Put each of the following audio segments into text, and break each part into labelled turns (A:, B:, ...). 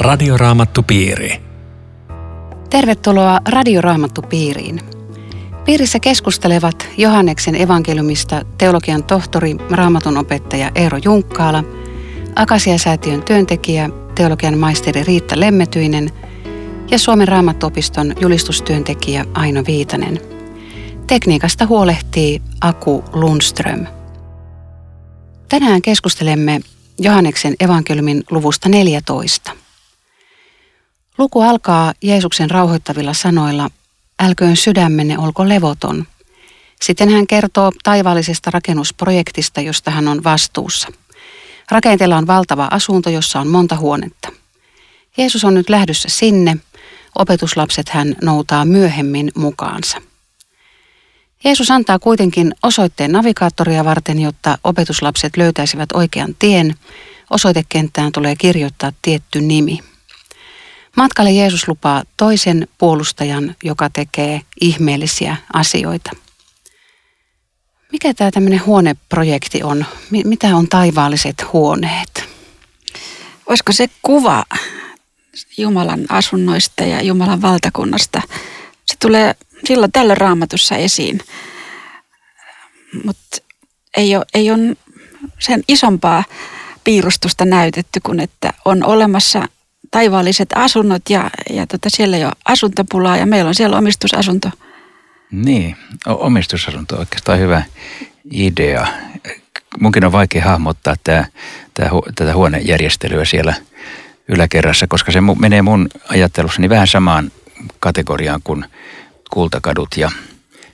A: Radioraamattupiiri.
B: Tervetuloa Radioraamattupiiriin. Piirissä keskustelevat Johanneksen evankeliumista teologian tohtori, raamatun opettaja Eero Junkkaala, Akasiasäätiön työntekijä, teologian maisteri Riitta Lemmetyinen ja Suomen raamattuopiston julistustyöntekijä Aino Viitanen. Tekniikasta huolehtii Aku Lundström. Tänään keskustelemme Johanneksen evankeliumin luvusta 14. Luku alkaa Jeesuksen rauhoittavilla sanoilla, älköön sydämenne olko levoton. Sitten hän kertoo taivaallisesta rakennusprojektista, josta hän on vastuussa. Rakenteella on valtava asunto, jossa on monta huonetta. Jeesus on nyt lähdössä sinne. Opetuslapset hän noutaa myöhemmin mukaansa. Jeesus antaa kuitenkin osoitteen navigaattoria varten, jotta opetuslapset löytäisivät oikean tien. Osoitekenttään tulee kirjoittaa tietty nimi. Matkalle Jeesus lupaa toisen puolustajan, joka tekee ihmeellisiä asioita. Mikä tämä tämmöinen huoneprojekti on? Mitä on taivaalliset huoneet?
C: Olisiko se kuva Jumalan asunnoista ja Jumalan valtakunnasta? Se tulee silloin tällä raamatussa esiin, mutta ei ole, ei ole sen isompaa piirustusta näytetty kuin että on olemassa taivaalliset asunnot ja, ja tota, siellä ei ole asuntopulaa ja meillä on siellä omistusasunto.
D: Niin, omistusasunto on oikeastaan hyvä idea. Munkin on vaikea hahmottaa tämä, tämä, tätä huonejärjestelyä siellä yläkerrassa, koska se menee mun ajattelussani vähän samaan kategoriaan kuin kultakadut ja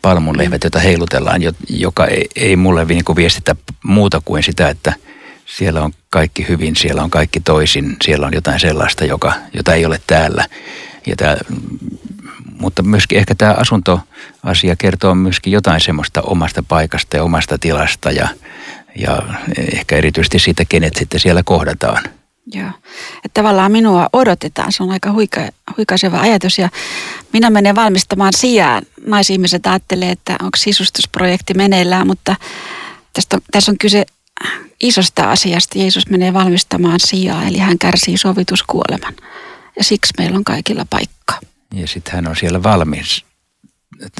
D: palmunlehvät, joita heilutellaan, joka ei, ei mulle niin viestitä muuta kuin sitä, että – siellä on kaikki hyvin, siellä on kaikki toisin, siellä on jotain sellaista, joka, jota ei ole täällä. Ja tämä, mutta myöskin ehkä tämä asuntoasia kertoo myöskin jotain semmoista omasta paikasta ja omasta tilasta ja, ja ehkä erityisesti siitä, kenet sitten siellä kohdataan.
C: Joo. Että tavallaan minua odotetaan. Se on aika huika, huikaiseva ajatus ja minä menen valmistamaan sijaan. Naisihmiset ajattelee, että onko sisustusprojekti meneillään, mutta tästä on, tässä on kyse isosta asiasta Jeesus menee valmistamaan sijaa, eli hän kärsii sovituskuoleman. Ja siksi meillä on kaikilla paikka.
D: Ja sitten hän on siellä valmis,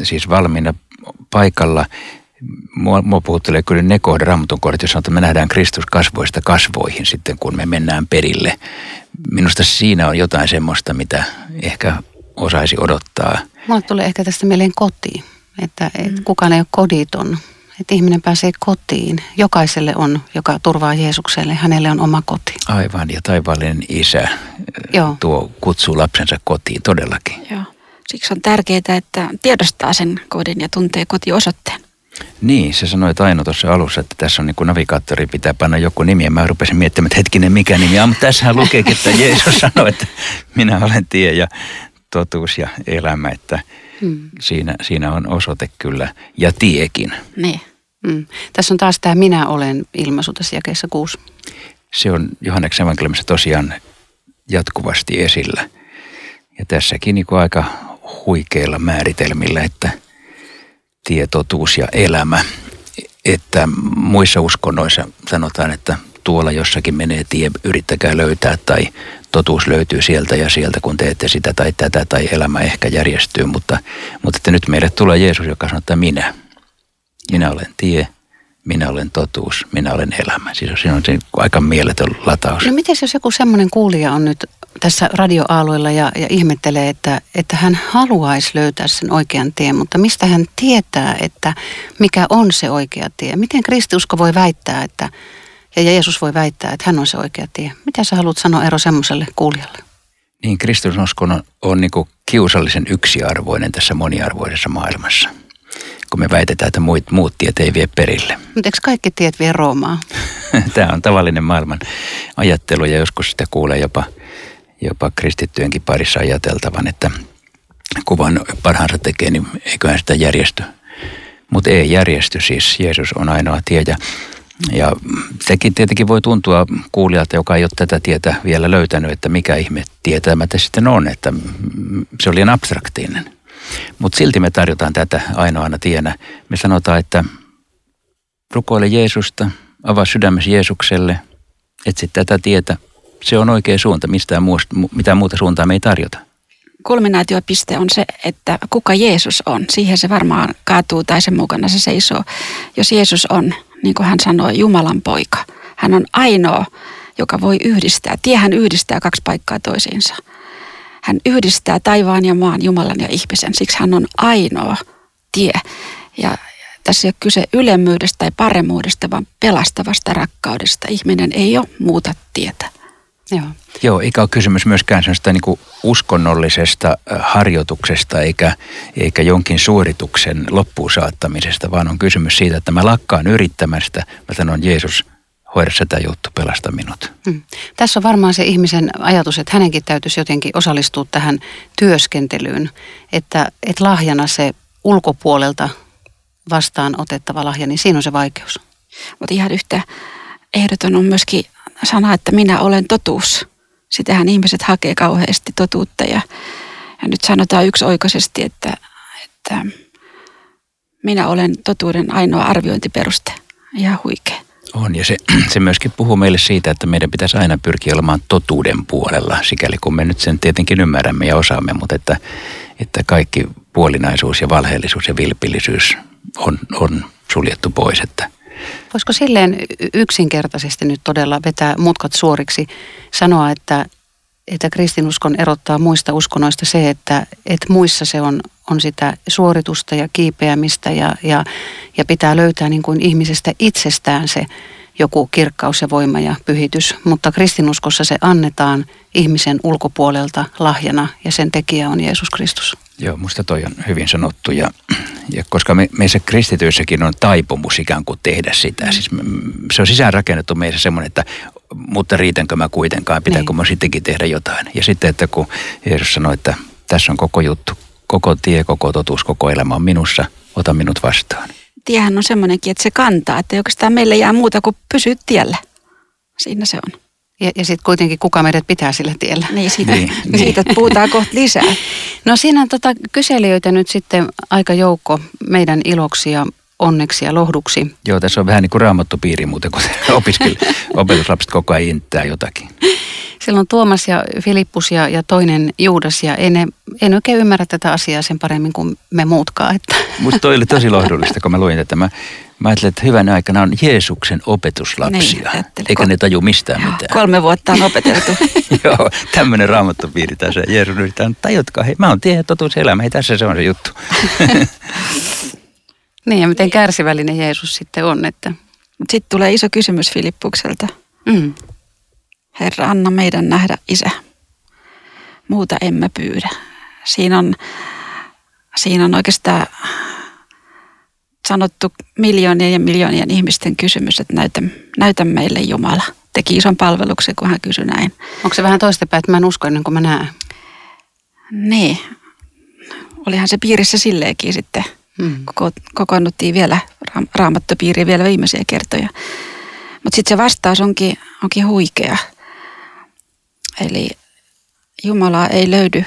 D: siis valmiina paikalla. Mua, mua puhuttelee kyllä ne kohdat, Raamatun kohdat, jos että me nähdään Kristus kasvoista kasvoihin sitten, kun me mennään perille. Minusta siinä on jotain semmoista, mitä ehkä osaisi odottaa.
B: Mulle tulee ehkä tästä mieleen kotiin, että, että mm. kukaan ei ole koditon että ihminen pääsee kotiin. Jokaiselle on, joka turvaa Jeesukselle, hänelle on oma koti.
D: Aivan, ja taivaallinen isä Joo. tuo kutsuu lapsensa kotiin todellakin.
C: Joo. Siksi on tärkeää, että tiedostaa sen kodin ja tuntee kotiosoitteen.
D: Niin, se sanoi Aino tuossa alussa, että tässä on niin kuin navigaattori, pitää panna joku nimi. Ja mä rupesin miettimään, että hetkinen, mikä nimi. Ja, mutta tässähän lukeekin, että Jeesus sanoi, että minä olen tie ja totuus ja elämä. Että Mm. Siinä, siinä on osoite kyllä ja tiekin.
C: Niin.
B: Mm. Tässä on taas tämä minä olen ilmaisu tässä jakeessa kuusi.
D: Se on Johanneksen evankeliumissa tosiaan jatkuvasti esillä. Ja tässäkin niin kuin aika huikeilla määritelmillä, että tietotuus ja elämä. Että muissa uskonnoissa sanotaan, että tuolla jossakin menee tie, yrittäkää löytää tai totuus löytyy sieltä ja sieltä, kun teette sitä tai tätä tai elämä ehkä järjestyy. Mutta, mutta että nyt meille tulee Jeesus, joka sanoo, että minä. Minä olen tie, minä olen totuus, minä olen elämä. Siis siinä on se aika mieletön lataus.
B: No miten jos joku semmoinen kuulija on nyt tässä radioalueella ja, ja ihmettelee, että, että hän haluaisi löytää sen oikean tien, mutta mistä hän tietää, että mikä on se oikea tie? Miten kristiusko voi väittää, että ja Jeesus voi väittää, että hän on se oikea tie. Mitä sä haluat sanoa ero semmoiselle kuulijalle?
D: Niin, kristinuskon on, on niin kiusallisen yksiarvoinen tässä moniarvoisessa maailmassa. Kun me väitetään, että muut, muut tiet ei vie perille.
B: Mutta eikö kaikki tiet vie Roomaa?
D: Tämä on tavallinen maailman ajattelu ja joskus sitä kuulee jopa, jopa kristittyjenkin parissa ajateltavan, että kuvan parhaansa tekee, niin eiköhän sitä järjesty. Mutta ei järjesty, siis Jeesus on ainoa tie. Ja ja sekin tietenkin voi tuntua kuulijalta, joka ei ole tätä tietä vielä löytänyt, että mikä ihme tietämättä sitten on, että se oli liian abstraktinen. Mutta silti me tarjotaan tätä ainoana tienä. Me sanotaan, että rukoile Jeesusta, avaa sydämesi Jeesukselle, etsi tätä tietä, se on oikea suunta, mistään muusta, mitään muuta suuntaa me ei tarjota.
C: Kulminaatiopiste on se, että kuka Jeesus on. Siihen se varmaan kaatuu tai sen mukana se seisoo. Jos Jeesus on, niin kuin hän sanoi, Jumalan poika. Hän on ainoa, joka voi yhdistää. Tiehän yhdistää kaksi paikkaa toisiinsa. Hän yhdistää taivaan ja maan, Jumalan ja ihmisen. Siksi hän on ainoa tie. Ja tässä ei ole kyse ylemmyydestä tai paremmuudesta, vaan pelastavasta rakkaudesta. Ihminen ei ole muuta tietä.
D: Joo. Joo, eikä ole kysymys myöskään sellaista niin kuin uskonnollisesta harjoituksesta eikä, eikä jonkin suorituksen loppuun saattamisesta, vaan on kysymys siitä, että mä lakkaan yrittämästä, mä sanon Jeesus, hoida sitä juttu, pelasta minut. Hmm.
B: Tässä on varmaan se ihmisen ajatus, että hänenkin täytyisi jotenkin osallistua tähän työskentelyyn, että, että lahjana se ulkopuolelta vastaan otettava lahja, niin siinä on se vaikeus.
C: Mutta ihan yhtä ehdoton on myöskin sana, että minä olen totuus. Sitähän ihmiset hakee kauheasti totuutta ja, ja nyt sanotaan yksioikoisesti, että, että minä olen totuuden ainoa arviointiperuste. Ihan huikea.
D: On ja se, se myöskin puhuu meille siitä, että meidän pitäisi aina pyrkiä olemaan totuuden puolella, sikäli kun me nyt sen tietenkin ymmärrämme ja osaamme, mutta että, että kaikki puolinaisuus ja valheellisuus ja vilpillisyys on, on suljettu pois. Että.
B: Voisiko silleen yksinkertaisesti nyt todella vetää mutkat suoriksi, sanoa, että, että kristinuskon erottaa muista uskonnoista se, että, että muissa se on, on sitä suoritusta ja kiipeämistä ja, ja, ja pitää löytää niin kuin ihmisestä itsestään se joku kirkkaus ja voima ja pyhitys, mutta kristinuskossa se annetaan ihmisen ulkopuolelta lahjana ja sen tekijä on Jeesus Kristus.
D: Joo, musta toi on hyvin sanottu ja, ja koska me, meissä kristityissäkin on taipumus ikään kuin tehdä sitä. Mm. Siis se on sisäänrakennettu meissä semmoinen, että mutta riitänkö mä kuitenkaan, pitääkö niin. mä sittenkin tehdä jotain. Ja sitten, että kun Jeesus sanoi, että tässä on koko juttu, koko tie, koko totuus, koko elämä on minussa, ota minut vastaan.
C: Tiehän on semmoinenkin, että se kantaa, että oikeastaan meille jää muuta kuin pysyä tiellä. Siinä se on.
B: Ja, ja sitten kuitenkin kuka meidät pitää sillä tiellä.
C: Niin, siitä, niin, niin. siitä puhutaan kohta lisää.
B: No siinä on tota kyselijöitä nyt sitten aika joukko meidän iloksi ja onneksi ja lohduksi.
D: Joo, tässä on vähän niin kuin raamattupiiri muuten, kun opiskeli, opetuslapset koko ajan inttää jotakin.
B: Siellä on Tuomas ja Filippus ja, ja toinen Juudas ja en, en oikein ymmärrä tätä asiaa sen paremmin kuin me muutkaan. Että.
D: Musta toi oli tosi lohdullista, kun mä luin tätä. Mä, mä ajattelin, että hyvänä aikana on Jeesuksen opetuslapsia, niin, eikä ne taju mistään Joo, mitään.
C: Kolme vuotta on opeteltu.
D: Joo, tämmöinen raamattupiiri tässä. Jeesus yrittää, tajutkaa, hei mä oon tie, totuus, elämä, hei tässä se on se juttu.
B: niin ja miten kärsivällinen Jeesus sitten on. Että...
C: Sitten tulee iso kysymys Filippukselta. Mm. Herra, anna meidän nähdä isä. Muuta emme pyydä. Siinä on, siinä on oikeastaan sanottu miljoonien ja miljoonien ihmisten kysymys, että näytä, näytä meille Jumala. Teki ison palveluksen, kun hän kysyi näin.
B: Onko se vähän toistepäin, että mä en usko ennen kuin mä näen?
C: Niin. Olihan se piirissä silleenkin sitten. Hmm. Koko, kokoonnuttiin vielä, raamattopiiriin vielä viimeisiä kertoja. Mutta sitten se vastaus onkin, onkin huikea. Eli Jumalaa ei löydy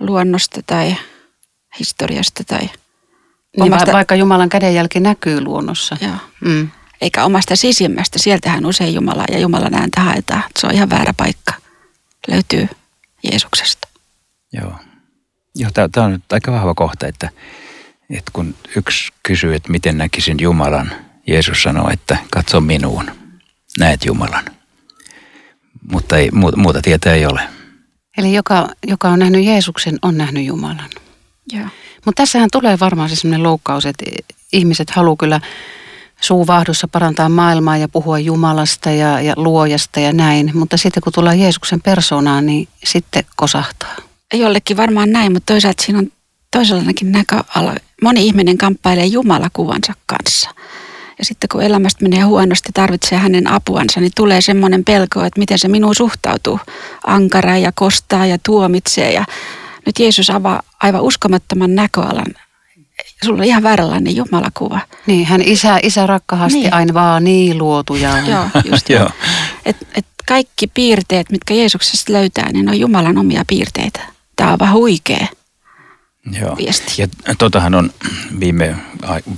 C: luonnosta tai historiasta tai
B: niin, omasta... Vaikka Jumalan kädenjälki näkyy luonnossa.
C: Joo. Mm. Eikä omasta sisimmästä. Sieltähän usein Jumala ja Jumalan ääntä haetaan. Se on ihan väärä paikka. Löytyy Jeesuksesta.
D: Joo. Joo, tämä on nyt aika vahva kohta, että, että kun yksi kysyy, että miten näkisin Jumalan, Jeesus sanoo, että katso minuun, näet Jumalan mutta ei, muuta tietä ei ole.
B: Eli joka, joka on nähnyt Jeesuksen, on nähnyt Jumalan. Mutta tässähän tulee varmaan se sellainen loukkaus, että ihmiset haluaa kyllä suuvahdossa parantaa maailmaa ja puhua Jumalasta ja, ja luojasta ja näin. Mutta sitten kun tulee Jeesuksen persoonaan, niin sitten kosahtaa.
C: Jollekin varmaan näin, mutta toisaalta siinä on toisenlainenkin näköala. Moni ihminen kamppailee Jumalakuvansa kanssa. Ja sitten kun elämästä menee huonosti, tarvitsee hänen apuansa, niin tulee semmoinen pelko, että miten se minuun suhtautuu. Ankara ja kostaa ja tuomitsee. Ja nyt Jeesus avaa aivan uskomattoman näköalan. Sulla on ihan vääränlainen jumalakuva.
B: Niin, hän isä, isä rakkahasti niin. aina vaan niin luotuja.
C: Joo, just joo. Et, et kaikki piirteet, mitkä Jeesuksesta löytää, niin ne on Jumalan omia piirteitä. Tämä on vaan huikea. Joo. viesti.
D: Ja totahan on viime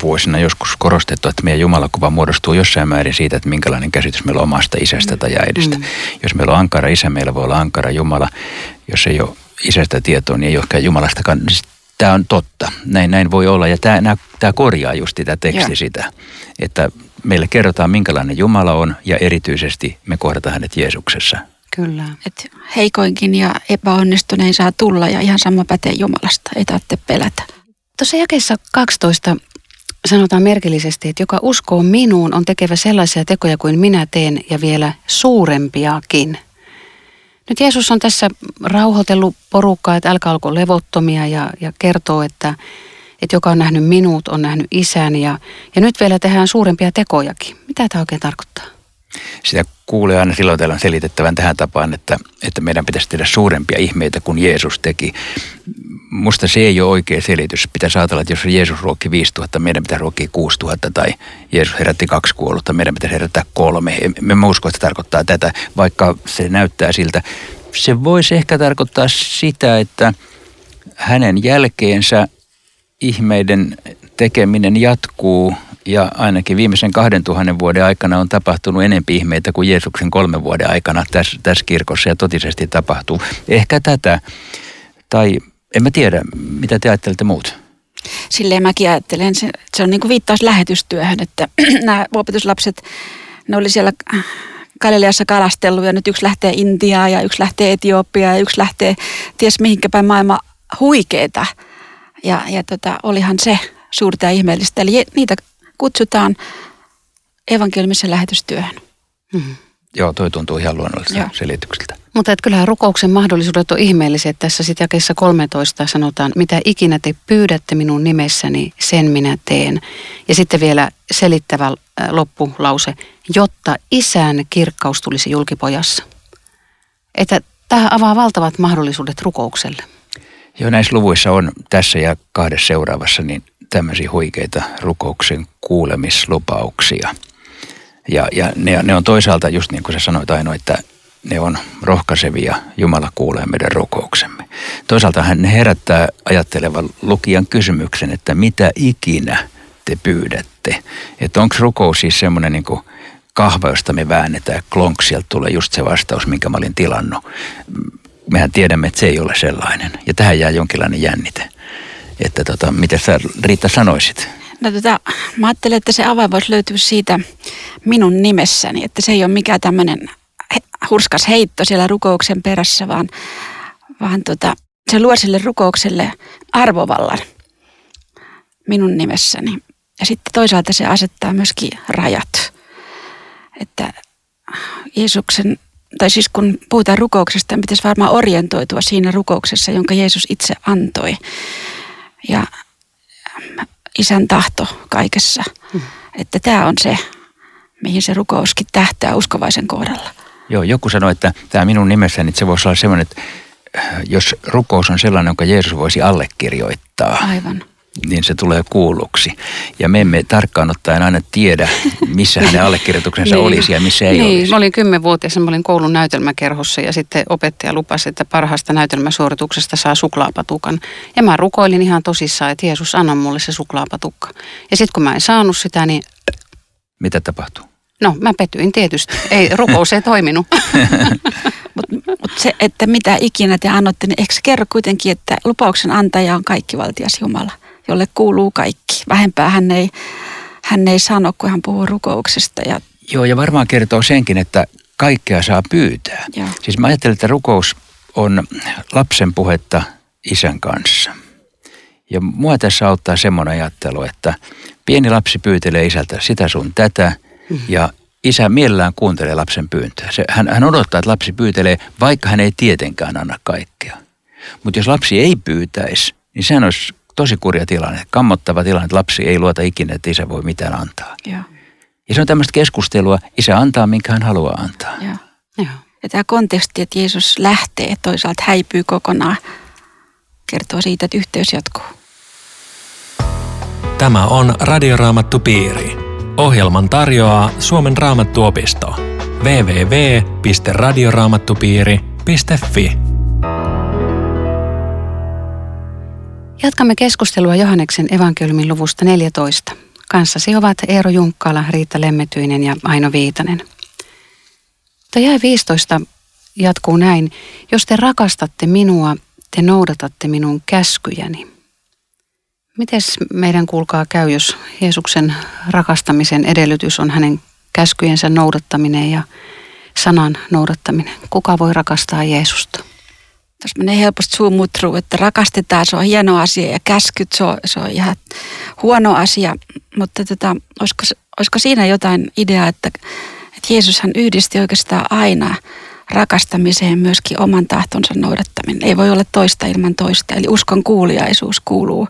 D: vuosina joskus korostettu, että meidän jumalakuva muodostuu jossain määrin siitä, että minkälainen käsitys meillä on omasta isästä tai äidistä. Mm. Jos meillä on ankara isä, meillä voi olla ankara Jumala. Jos ei ole isästä tietoa, niin ei olekaan Jumalastakaan. Siis tämä on totta. Näin, näin voi olla. Ja tämä, tämä korjaa just tämä teksti ja. sitä, että meille kerrotaan, minkälainen Jumala on ja erityisesti me kohdataan hänet Jeesuksessa.
C: Kyllä. Et heikoinkin ja epäonnistunein saa tulla ja ihan sama pätee Jumalasta, ei tarvitse pelätä.
B: Tuossa jakeessa 12 sanotaan merkillisesti, että joka uskoo minuun on tekevä sellaisia tekoja kuin minä teen ja vielä suurempiakin. Nyt Jeesus on tässä rauhoitellut porukkaa, että älkää olko levottomia ja, ja kertoo, että, että joka on nähnyt minut, on nähnyt isän ja, ja nyt vielä tehdään suurempia tekojakin. Mitä tämä oikein tarkoittaa?
D: Sitä kuulee aina silloin täällä selitettävän tähän tapaan, että, että meidän pitäisi tehdä suurempia ihmeitä kuin Jeesus teki. Musta se ei ole oikea selitys. Pitäisi ajatella, että jos Jeesus ruokki 5000, meidän pitää ruokkia 6000 tai Jeesus herätti kaksi kuollutta, meidän pitäisi herättää kolme. Me usko, että se tarkoittaa tätä, vaikka se näyttää siltä. Se voisi ehkä tarkoittaa sitä, että hänen jälkeensä ihmeiden tekeminen jatkuu ja ainakin viimeisen kahden tuhannen vuoden aikana on tapahtunut enempi ihmeitä kuin Jeesuksen kolmen vuoden aikana tässä, tässä kirkossa ja totisesti tapahtuu. Ehkä tätä, tai en mä tiedä, mitä te ajattelette muut?
C: Silleen mäkin ajattelen, se, se on niin kuin viittaus lähetystyöhön, että nämä opetuslapset, ne oli siellä Galileassa kalastellut ja nyt yksi lähtee Intiaan ja yksi lähtee Etiopiaan ja yksi lähtee ties mihinkä päin maailma huikeeta. Ja, ja tota, olihan se suurta ja ihmeellistä. Eli niitä kutsutaan evankeliumisen lähetystyöhön.
D: Mm-hmm. Joo, toi tuntuu ihan luonnolliselta selitykseltä.
B: Mutta että kyllähän rukouksen mahdollisuudet on ihmeelliset. Tässä sitten jakeessa 13 sanotaan, mitä ikinä te pyydätte minun nimessäni, sen minä teen. Ja sitten vielä selittävä äh, loppulause, jotta isän kirkkaus tulisi julkipojassa. Että tämä avaa valtavat mahdollisuudet rukoukselle.
D: Joo, näissä luvuissa on tässä ja kahdessa seuraavassa niin tämmöisiä huikeita rukouksen kuulemislupauksia. Ja, ja ne, ne on toisaalta, just niin kuin sä sanoit Aino, että ne on rohkaisevia, Jumala kuulee meidän rukouksemme. Toisaalta hän herättää ajattelevan lukijan kysymyksen, että mitä ikinä te pyydätte. Että onko rukous siis semmoinen niin kahva, josta me väännetään, klonk, sieltä tulee just se vastaus, minkä mä olin tilannut. Mehän tiedämme, että se ei ole sellainen. Ja tähän jää jonkinlainen jännite. Että tota, mitä sä Riitta sanoisit?
C: No tota, mä ajattelen, että se avain voisi löytyä siitä minun nimessäni, että se ei ole mikään tämmöinen hurskas heitto siellä rukouksen perässä, vaan, vaan tota, se luo sille rukoukselle arvovallan minun nimessäni. Ja sitten toisaalta se asettaa myöskin rajat. Että Jeesuksen, tai siis kun puhutaan rukouksesta, niin pitäisi varmaan orientoitua siinä rukouksessa, jonka Jeesus itse antoi. Ja isän tahto kaikessa. Hmm. Että tämä on se, mihin se rukouskin tähtää uskovaisen kohdalla.
D: Joo, joku sanoi, että tämä minun nimessäni, että se voisi olla semmoinen, että äh, jos rukous on sellainen, jonka Jeesus voisi allekirjoittaa.
C: Aivan
D: niin se tulee kuulluksi. Ja me emme tarkkaan ottaen aina tiedä, missä hänen allekirjoituksensa niin. olisi ja missä ei
B: niin.
D: olisi.
B: Mä olin kymmenvuotias, mä olin koulun näytelmäkerhossa ja sitten opettaja lupasi, että parhaasta näytelmäsuorituksesta saa suklaapatukan. Ja mä rukoilin ihan tosissaan, että Jeesus anna mulle se suklaapatukka. Ja sitten kun mä en saanut sitä, niin...
D: Mitä tapahtuu?
B: No, mä petyin tietysti. Ei, rukous ei toiminut.
C: Mutta mut se, että mitä ikinä te annotte, niin eikö se kerro kuitenkin, että lupauksen antaja on kaikkivaltias Jumala, jolle kuuluu kaikki. Vähempää hän ei, hän ei sano, kun hän puhuu rukouksesta. Ja...
D: Joo, ja varmaan kertoo senkin, että kaikkea saa pyytää. Joo. Siis mä ajattelen, että rukous on lapsen puhetta isän kanssa. Ja mua tässä auttaa semmoinen ajattelu, että pieni lapsi pyytelee isältä sitä sun tätä – ja isä mielellään kuuntelee lapsen pyyntöä. Se, hän, hän odottaa, että lapsi pyytelee, vaikka hän ei tietenkään anna kaikkea. Mutta jos lapsi ei pyytäisi, niin sehän olisi tosi kurja tilanne, kammottava tilanne, että lapsi ei luota ikinä, että isä voi mitään antaa.
C: Joo.
D: Ja se on tämmöistä keskustelua, isä antaa, minkä hän haluaa antaa.
C: Joo. Joo. Ja tämä konteksti, että Jeesus lähtee, toisaalta häipyy kokonaan, kertoo siitä, että yhteys jatkuu.
A: Tämä on Radioraamattu Piiri. Ohjelman tarjoaa Suomen raamattuopisto. www.radioraamattupiiri.fi
B: Jatkamme keskustelua Johanneksen evankeliumin luvusta 14. Kanssasi ovat Eero Junkkala, Riitta Lemmetyinen ja Aino Viitanen. Mutta jäi 15 jatkuu näin. Jos te rakastatte minua, te noudatatte minun käskyjäni. Mites meidän kuulkaa käy, jos Jeesuksen rakastamisen edellytys on hänen käskyjensä noudattaminen ja sanan noudattaminen? Kuka voi rakastaa Jeesusta?
C: Tuossa menee helposti suumutru, että rakastetaan, se on hieno asia ja käskyt, se on, se on ihan huono asia. Mutta tota, olisiko, olisiko siinä jotain ideaa, että, että Jeesushan yhdisti oikeastaan aina rakastamiseen myöskin oman tahtonsa noudattaminen. Ei voi olla toista ilman toista, eli uskon kuuliaisuus kuuluu.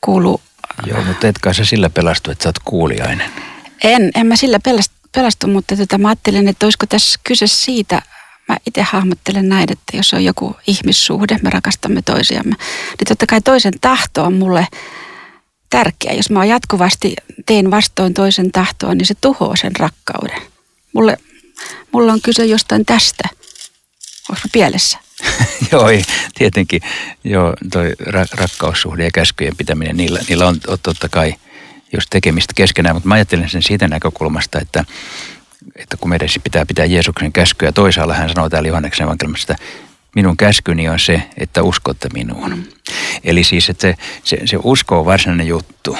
C: kuuluu
D: Joo, mutta etkä sä sillä pelastu, että sä oot kuuliainen.
C: En, en mä sillä pelastu, mutta tota, mä ajattelin, että olisiko tässä kyse siitä, mä itse hahmottelen näin, että jos on joku ihmissuhde, me rakastamme toisiamme, niin totta kai toisen tahto on mulle tärkeä. Jos mä jatkuvasti teen vastoin toisen tahtoa, niin se tuhoaa sen rakkauden. Mulle, mulla on kyse jostain tästä. Onko pielessä?
D: joo, tietenkin. Joo, toi ra- rakkaussuhde ja käskyjen pitäminen, niillä, niillä on, on totta kai jos tekemistä keskenään, mutta mä ajattelen sen siitä näkökulmasta, että että kun meidän pitää pitää Jeesuksen käskyä. Toisaalla hän sanoo täällä Johanneksen evankeliumissa, että minun käskyni on se, että uskotte minuun. Eli siis, että se, se, se usko on varsinainen juttu.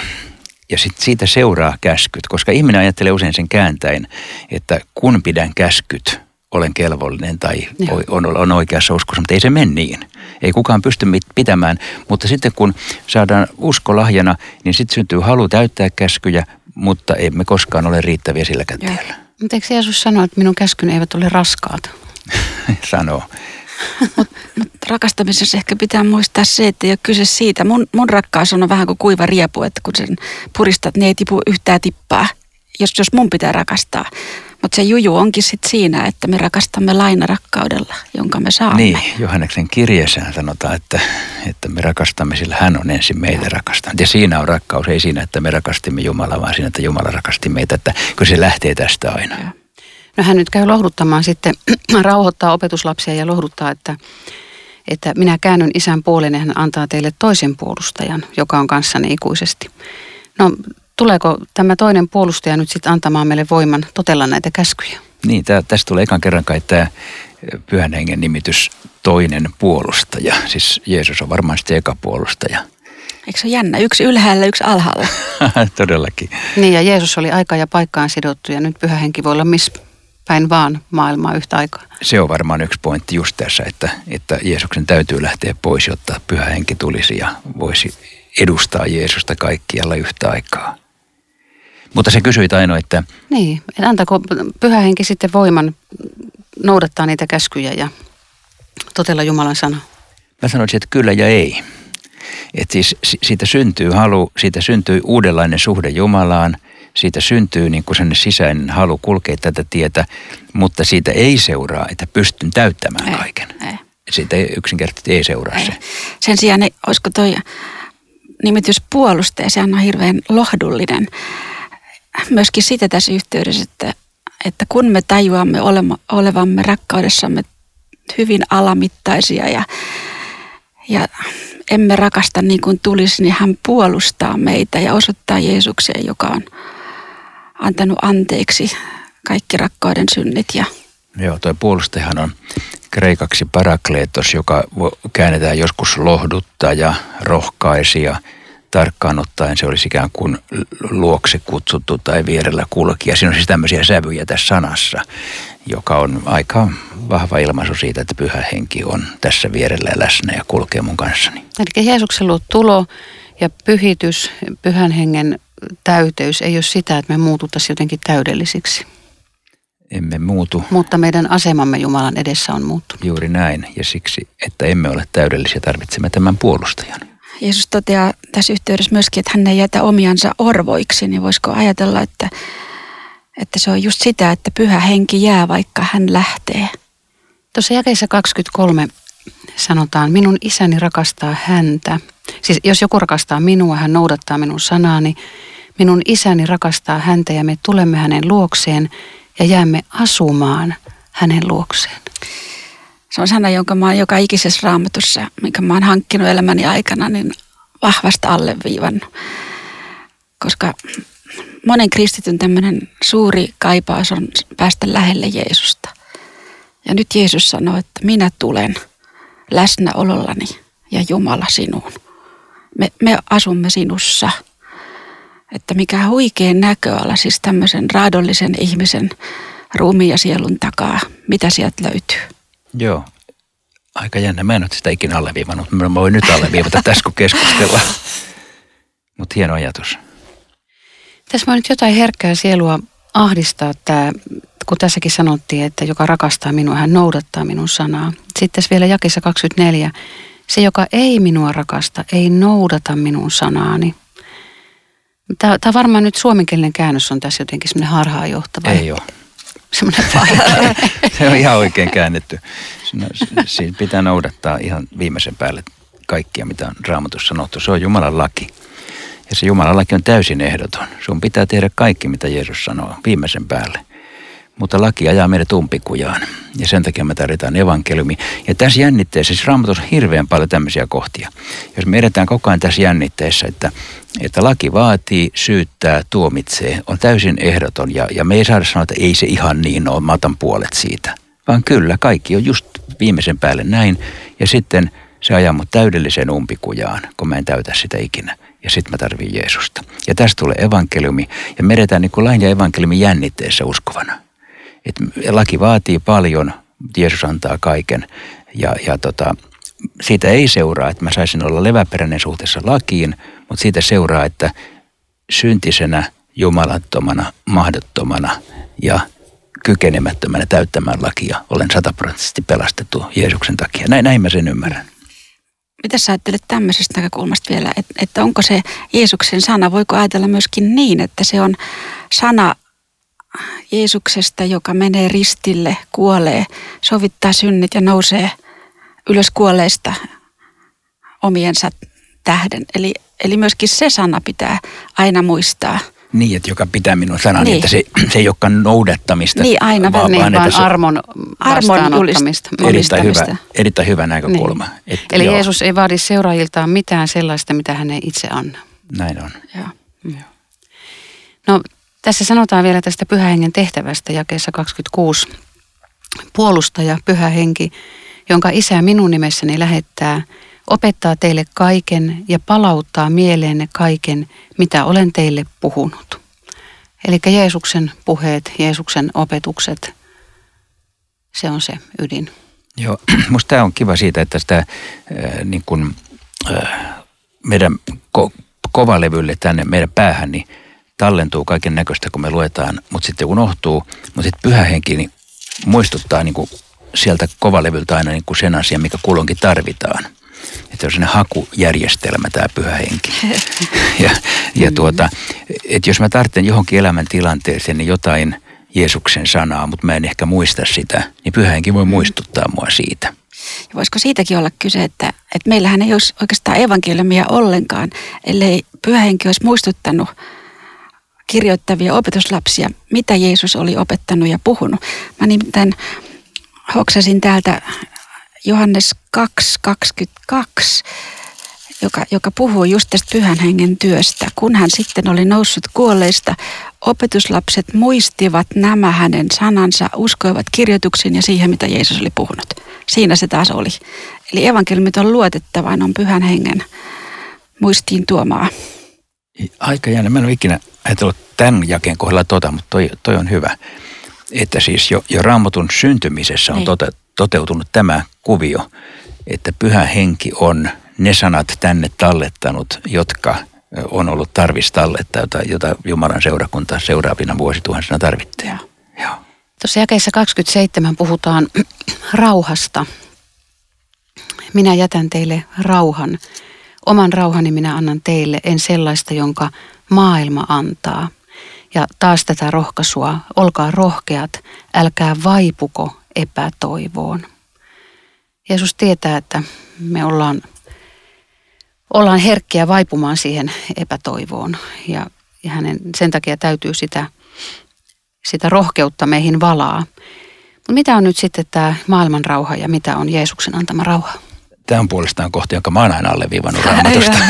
D: Ja sit siitä seuraa käskyt, koska ihminen ajattelee usein sen kääntäen, että kun pidän käskyt, olen kelvollinen tai on, on oikeassa uskossa, mutta ei se mene niin. Ei kukaan pysty pitämään, mutta sitten kun saadaan usko lahjana, niin sitten syntyy halu täyttää käskyjä, mutta emme koskaan ole riittäviä sillä tiellä.
B: Mutta eikö Jeesus sano, että minun käskyni eivät ole raskaat?
D: Sanoo.
C: Mutta mut rakastamisessa ehkä pitää muistaa se, että ei ole kyse siitä. Mun, mun rakkaus on vähän kuin kuiva riepu, että kun sen puristat, niin ei tipu yhtään tippaa, jos, jos mun pitää rakastaa. Mutta se juju onkin sitten siinä, että me rakastamme lainarakkaudella, jonka me saamme.
D: Niin, Johanneksen kirjeessä sanotaan, että, että me rakastamme, sillä hän on ensin meitä rakastanut. Ja siinä on rakkaus, ei siinä, että me rakastimme Jumalaa, vaan siinä, että Jumala rakasti meitä. Että kun se lähtee tästä aina.
B: No hän nyt käy lohduttamaan sitten, rauhoittaa opetuslapsia ja lohduttaa, että, että minä käännyn isän puoleen ja hän antaa teille toisen puolustajan, joka on kanssani ikuisesti. No tuleeko tämä toinen puolustaja nyt sitten antamaan meille voiman totella näitä käskyjä?
D: Niin, tää, tästä tulee ekan kerran kai tämä pyhän hengen nimitys toinen puolustaja. Siis Jeesus on varmasti se eka puolustaja.
C: Eikö se ole jännä? Yksi ylhäällä, yksi alhaalla.
D: Todellakin.
B: Niin ja Jeesus oli aika ja paikkaan sidottu ja nyt pyhä henki voi olla missä päin vaan maailmaa yhtä aikaa.
D: Se on varmaan yksi pointti just tässä, että, että Jeesuksen täytyy lähteä pois, jotta pyhä henki tulisi ja voisi edustaa Jeesusta kaikkialla yhtä aikaa. Mutta se kysyi Aino, että...
B: Niin, että antako pyhä henki sitten voiman noudattaa niitä käskyjä ja totella Jumalan sana?
D: Mä sanoisin, että kyllä ja ei. Että siis siitä syntyy halu, siitä syntyy uudenlainen suhde Jumalaan, siitä syntyy niin kuin sen sisäinen halu kulkea tätä tietä, mutta siitä ei seuraa, että pystyn täyttämään ei, kaiken. Ei. Siitä yksinkertaisesti ei seuraa ei. se.
C: Sen sijaan, niin, olisiko toi nimitys puolustaja, se on hirveän lohdullinen myöskin sitä tässä yhteydessä, että, että kun me tajuamme olema, olevamme rakkaudessamme hyvin alamittaisia ja, ja emme rakasta niin kuin tulisi, niin hän puolustaa meitä ja osoittaa Jeesukseen, joka on antanut anteeksi kaikki rakkauden synnit. Ja...
D: Joo, tuo puolustajahan on kreikaksi parakleetos, joka käännetään joskus lohduttaja, rohkaisija – tarkkaan ottaen se olisi ikään kuin luokse kutsuttu tai vierellä kulkija. Siinä on siis tämmöisiä sävyjä tässä sanassa, joka on aika vahva ilmaisu siitä, että pyhä henki on tässä vierellä ja läsnä ja kulkee mun kanssani.
B: Eli Jeesuksen luo tulo ja pyhitys, pyhän hengen täyteys ei ole sitä, että me muututtaisiin jotenkin täydellisiksi.
D: Emme muutu.
B: Mutta meidän asemamme Jumalan edessä on muuttunut.
D: Juuri näin. Ja siksi, että emme ole täydellisiä, tarvitsemme tämän puolustajan.
C: Jeesus toteaa tässä yhteydessä myöskin, että hän ei jätä omiansa orvoiksi, niin voisiko ajatella, että, että se on just sitä, että pyhä henki jää, vaikka hän lähtee.
B: Tuossa jakeessa 23 sanotaan, minun isäni rakastaa häntä. Siis jos joku rakastaa minua, hän noudattaa minun sanaani. Minun isäni rakastaa häntä ja me tulemme hänen luokseen ja jäämme asumaan hänen luokseen.
C: Se on sana, jonka mä oon joka ikisessä raamatussa, minkä mä oon hankkinut elämäni aikana, niin vahvasta alleviivannut. Koska monen kristityn tämmöinen suuri kaipaus on päästä lähelle Jeesusta. Ja nyt Jeesus sanoo, että minä tulen läsnäolollani ja Jumala sinuun. Me, me asumme sinussa. Että mikä huikea näköala siis tämmöisen raadollisen ihmisen ruumiin ja sielun takaa. Mitä sieltä löytyy?
D: Joo, aika jännä. Mä en ole sitä ikinä alleviivannut. Mä voin nyt alleviivata tässä, kun keskustellaan. Mutta hieno ajatus.
B: Tässä voi nyt jotain herkkää sielua ahdistaa tämä, kun tässäkin sanottiin, että joka rakastaa minua, hän noudattaa minun sanaa. Sitten tässä vielä jakessa 24. Se, joka ei minua rakasta, ei noudata minun sanaani. Tämä, tämä varmaan nyt suomenkielinen käännös on tässä jotenkin semmoinen harhaanjohtava.
D: Ei ole.
B: Semmoinen vaikea.
D: Se on ihan oikein käännetty. Siinä pitää noudattaa ihan viimeisen päälle kaikkia, mitä on raamatussa sanottu. Se on Jumalan laki. Ja se Jumalan laki on täysin ehdoton. Sun pitää tehdä kaikki, mitä Jeesus sanoo viimeisen päälle. Mutta laki ajaa meidät umpikujaan. Ja sen takia me tarvitaan evankeliumi. Ja tässä jännitteessä, siis raamatussa on hirveän paljon tämmöisiä kohtia. Jos me edetään koko ajan tässä jännitteessä, että, että laki vaatii, syyttää, tuomitsee, on täysin ehdoton. Ja, ja me ei saada sanoa, että ei se ihan niin ole, mä otan puolet siitä. Vaan kyllä, kaikki on just viimeisen päälle näin. Ja sitten se ajaa mut täydelliseen umpikujaan, kun mä en täytä sitä ikinä ja sitten mä tarvin Jeesusta. Ja tästä tulee evankeliumi ja me edetään niin kuin lain ja evankeliumin jännitteessä uskovana. Et laki vaatii paljon, Jeesus antaa kaiken ja, ja tota, siitä ei seuraa, että mä saisin olla leväperäinen suhteessa lakiin, mutta siitä seuraa, että syntisenä, jumalattomana, mahdottomana ja kykenemättömänä täyttämään lakia olen sataprosenttisesti pelastettu Jeesuksen takia. Näin, näin mä sen ymmärrän.
C: Mitä sä ajattelet tämmöisestä näkökulmasta vielä, että, että onko se Jeesuksen sana, voiko ajatella myöskin niin, että se on sana Jeesuksesta, joka menee ristille, kuolee, sovittaa synnit ja nousee ylös kuolleista omiensa tähden. Eli, eli myöskin se sana pitää aina muistaa –
D: niin, että joka pitää minun sanani, niin. että se, se ei olekaan noudattamista.
C: Niin, aina
B: vaan, niin, vaan armon, armon julistamista.
D: Erittäin hyvä, erittäin hyvä näkökulma. Niin.
B: Että, Eli joo. Jeesus ei vaadi seuraajiltaan mitään sellaista, mitä hän ei itse anna.
D: Näin on.
B: Joo. joo. No, tässä sanotaan vielä tästä pyhähengen tehtävästä jakeessa 26. Puolustaja, pyhä henki, jonka isä minun nimessäni lähettää, opettaa teille kaiken ja palauttaa mieleenne kaiken, mitä olen teille puhunut. Eli Jeesuksen puheet, Jeesuksen opetukset, se on se ydin.
D: Joo, musta tämä on kiva siitä, että sitä äh, niin kun, äh, meidän ko- kovalevylle tänne meidän päähän, niin tallentuu kaiken näköistä, kun me luetaan, mutta sitten unohtuu, mutta sitten pyhä henki niin muistuttaa niin kuin sieltä kovalevyltä aina niin kuin sen asian, mikä kulloinkin tarvitaan että on sellainen hakujärjestelmä tämä pyhä henki. ja, ja mm. tuota, että jos mä tarvitsen johonkin elämäntilanteeseen niin jotain Jeesuksen sanaa, mutta mä en ehkä muista sitä, niin pyhä henki voi mm. muistuttaa mua siitä.
C: Ja voisiko siitäkin olla kyse, että, että meillähän ei olisi oikeastaan evankeliumia ollenkaan, ellei pyhä henki olisi muistuttanut kirjoittavia opetuslapsia, mitä Jeesus oli opettanut ja puhunut. Mä nimittäin hoksasin täältä Johannes 2.22, joka, joka puhuu just tästä pyhän hengen työstä. Kun hän sitten oli noussut kuolleista, opetuslapset muistivat nämä hänen sanansa, uskoivat kirjoituksiin ja siihen, mitä Jeesus oli puhunut. Siinä se taas oli. Eli evankeliumit on luotettava, on pyhän hengen muistiin tuomaa.
D: Aika jännä. Mä en ole ikinä ajatellut tämän jakeen kohdalla tota, mutta toi, toi on hyvä. Että siis jo, jo raamatun syntymisessä on niin. tota, toteutunut tämä kuvio, että pyhä henki on ne sanat tänne tallettanut, jotka on ollut tarvis tallettaa, jota, jota Jumalan seurakunta seuraavina vuosituhansina tarvittaa. Joo.
B: Tuossa jakeessa 27 puhutaan rauhasta. Minä jätän teille rauhan. Oman rauhani minä annan teille, en sellaista, jonka maailma antaa. Ja taas tätä rohkaisua, olkaa rohkeat, älkää vaipuko epätoivoon. Jeesus tietää, että me ollaan, ollaan herkkiä vaipumaan siihen epätoivoon ja, ja hänen, sen takia täytyy sitä, sitä rohkeutta meihin valaa. Mutta mitä on nyt sitten tämä maailman rauha ja mitä on Jeesuksen antama rauha?
D: Tämä on puolestaan kohta, jonka mä oon aina alleviivannut raamatusta.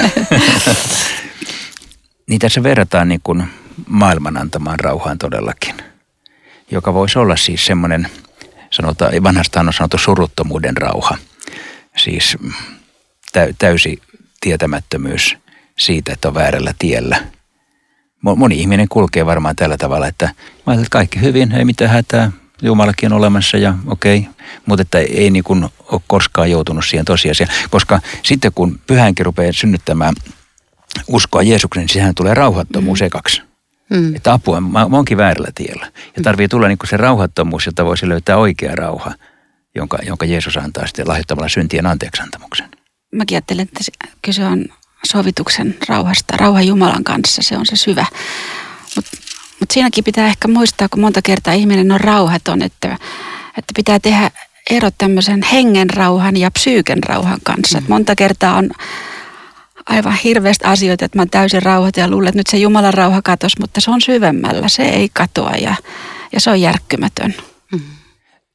D: niin tässä verrataan niin kuin maailman antamaan rauhaan todellakin, joka voisi olla siis semmoinen, sanotaan, vanhastaan on sanottu suruttomuuden rauha. Siis täysi tietämättömyys siitä, että on väärällä tiellä. Moni ihminen kulkee varmaan tällä tavalla, että mä että kaikki hyvin, ei mitään hätää, Jumalakin on olemassa ja okei, okay. mutta että ei niin kuin ole koskaan joutunut siihen tosiasiaan. Koska sitten kun pyhänkin rupeaa synnyttämään uskoa Jeesuksen, niin sehän tulee rauhattomuus mm. ekaksi. Mm. Että apua, mä, mä oonkin väärällä tiellä. Ja tarvii tulla niin kuin se rauhattomuus, jotta voisi löytää oikea rauha, jonka, jonka Jeesus antaa sitten lahjoittamalla syntien anteeksantamuksen.
C: Mäkin ajattelen, että kyse on sovituksen rauhasta, rauha Jumalan kanssa, se on se syvä. Mutta mut siinäkin pitää ehkä muistaa, kun monta kertaa ihminen on rauhaton, että, että pitää tehdä ero tämmöisen hengen rauhan ja psyyken rauhan kanssa. Mm. monta kertaa on aivan hirveästi asioita, että mä oon täysin rauhat ja luulen, että nyt se Jumalan rauha katos, mutta se on syvemmällä, se ei katoa ja, ja se on järkkymätön. Mm.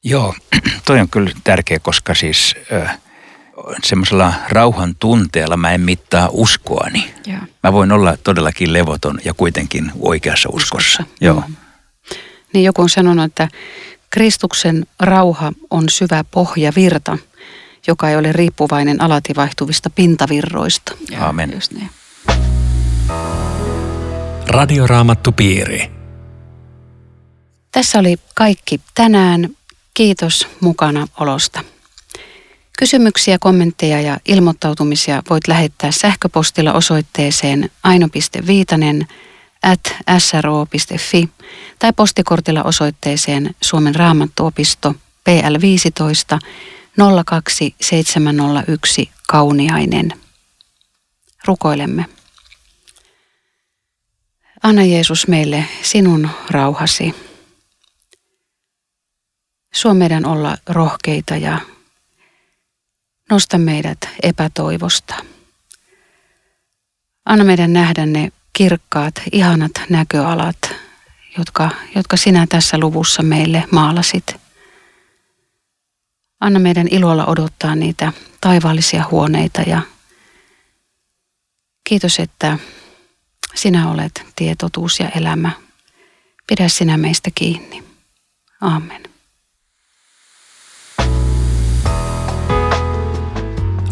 D: Joo, toi on kyllä tärkeä, koska siis äh, semmoisella rauhan tunteella mä en mittaa uskoani. Joo. Mä voin olla todellakin levoton ja kuitenkin oikeassa uskossa. uskossa. Joo. Mm.
B: Niin joku on sanonut, että Kristuksen rauha on syvä pohjavirta, joka ei ole riippuvainen alati vaihtuvista pintavirroista.
D: Amen. Just niin.
A: Radioraamattu piiri.
B: Tässä oli kaikki tänään. Kiitos mukana olosta. Kysymyksiä, kommentteja ja ilmoittautumisia voit lähettää sähköpostilla osoitteeseen aino.viitanen at sro.fi tai postikortilla osoitteeseen Suomen raamattuopisto PL 15 02701 Kauniainen. Rukoilemme. Anna Jeesus meille sinun rauhasi. Suo meidän olla rohkeita ja Nosta meidät epätoivosta. Anna meidän nähdä ne kirkkaat, ihanat näköalat, jotka, jotka sinä tässä luvussa meille maalasit. Anna meidän ilolla odottaa niitä taivaallisia huoneita ja kiitos, että sinä olet tietotuus ja elämä. Pidä sinä meistä kiinni. Amen.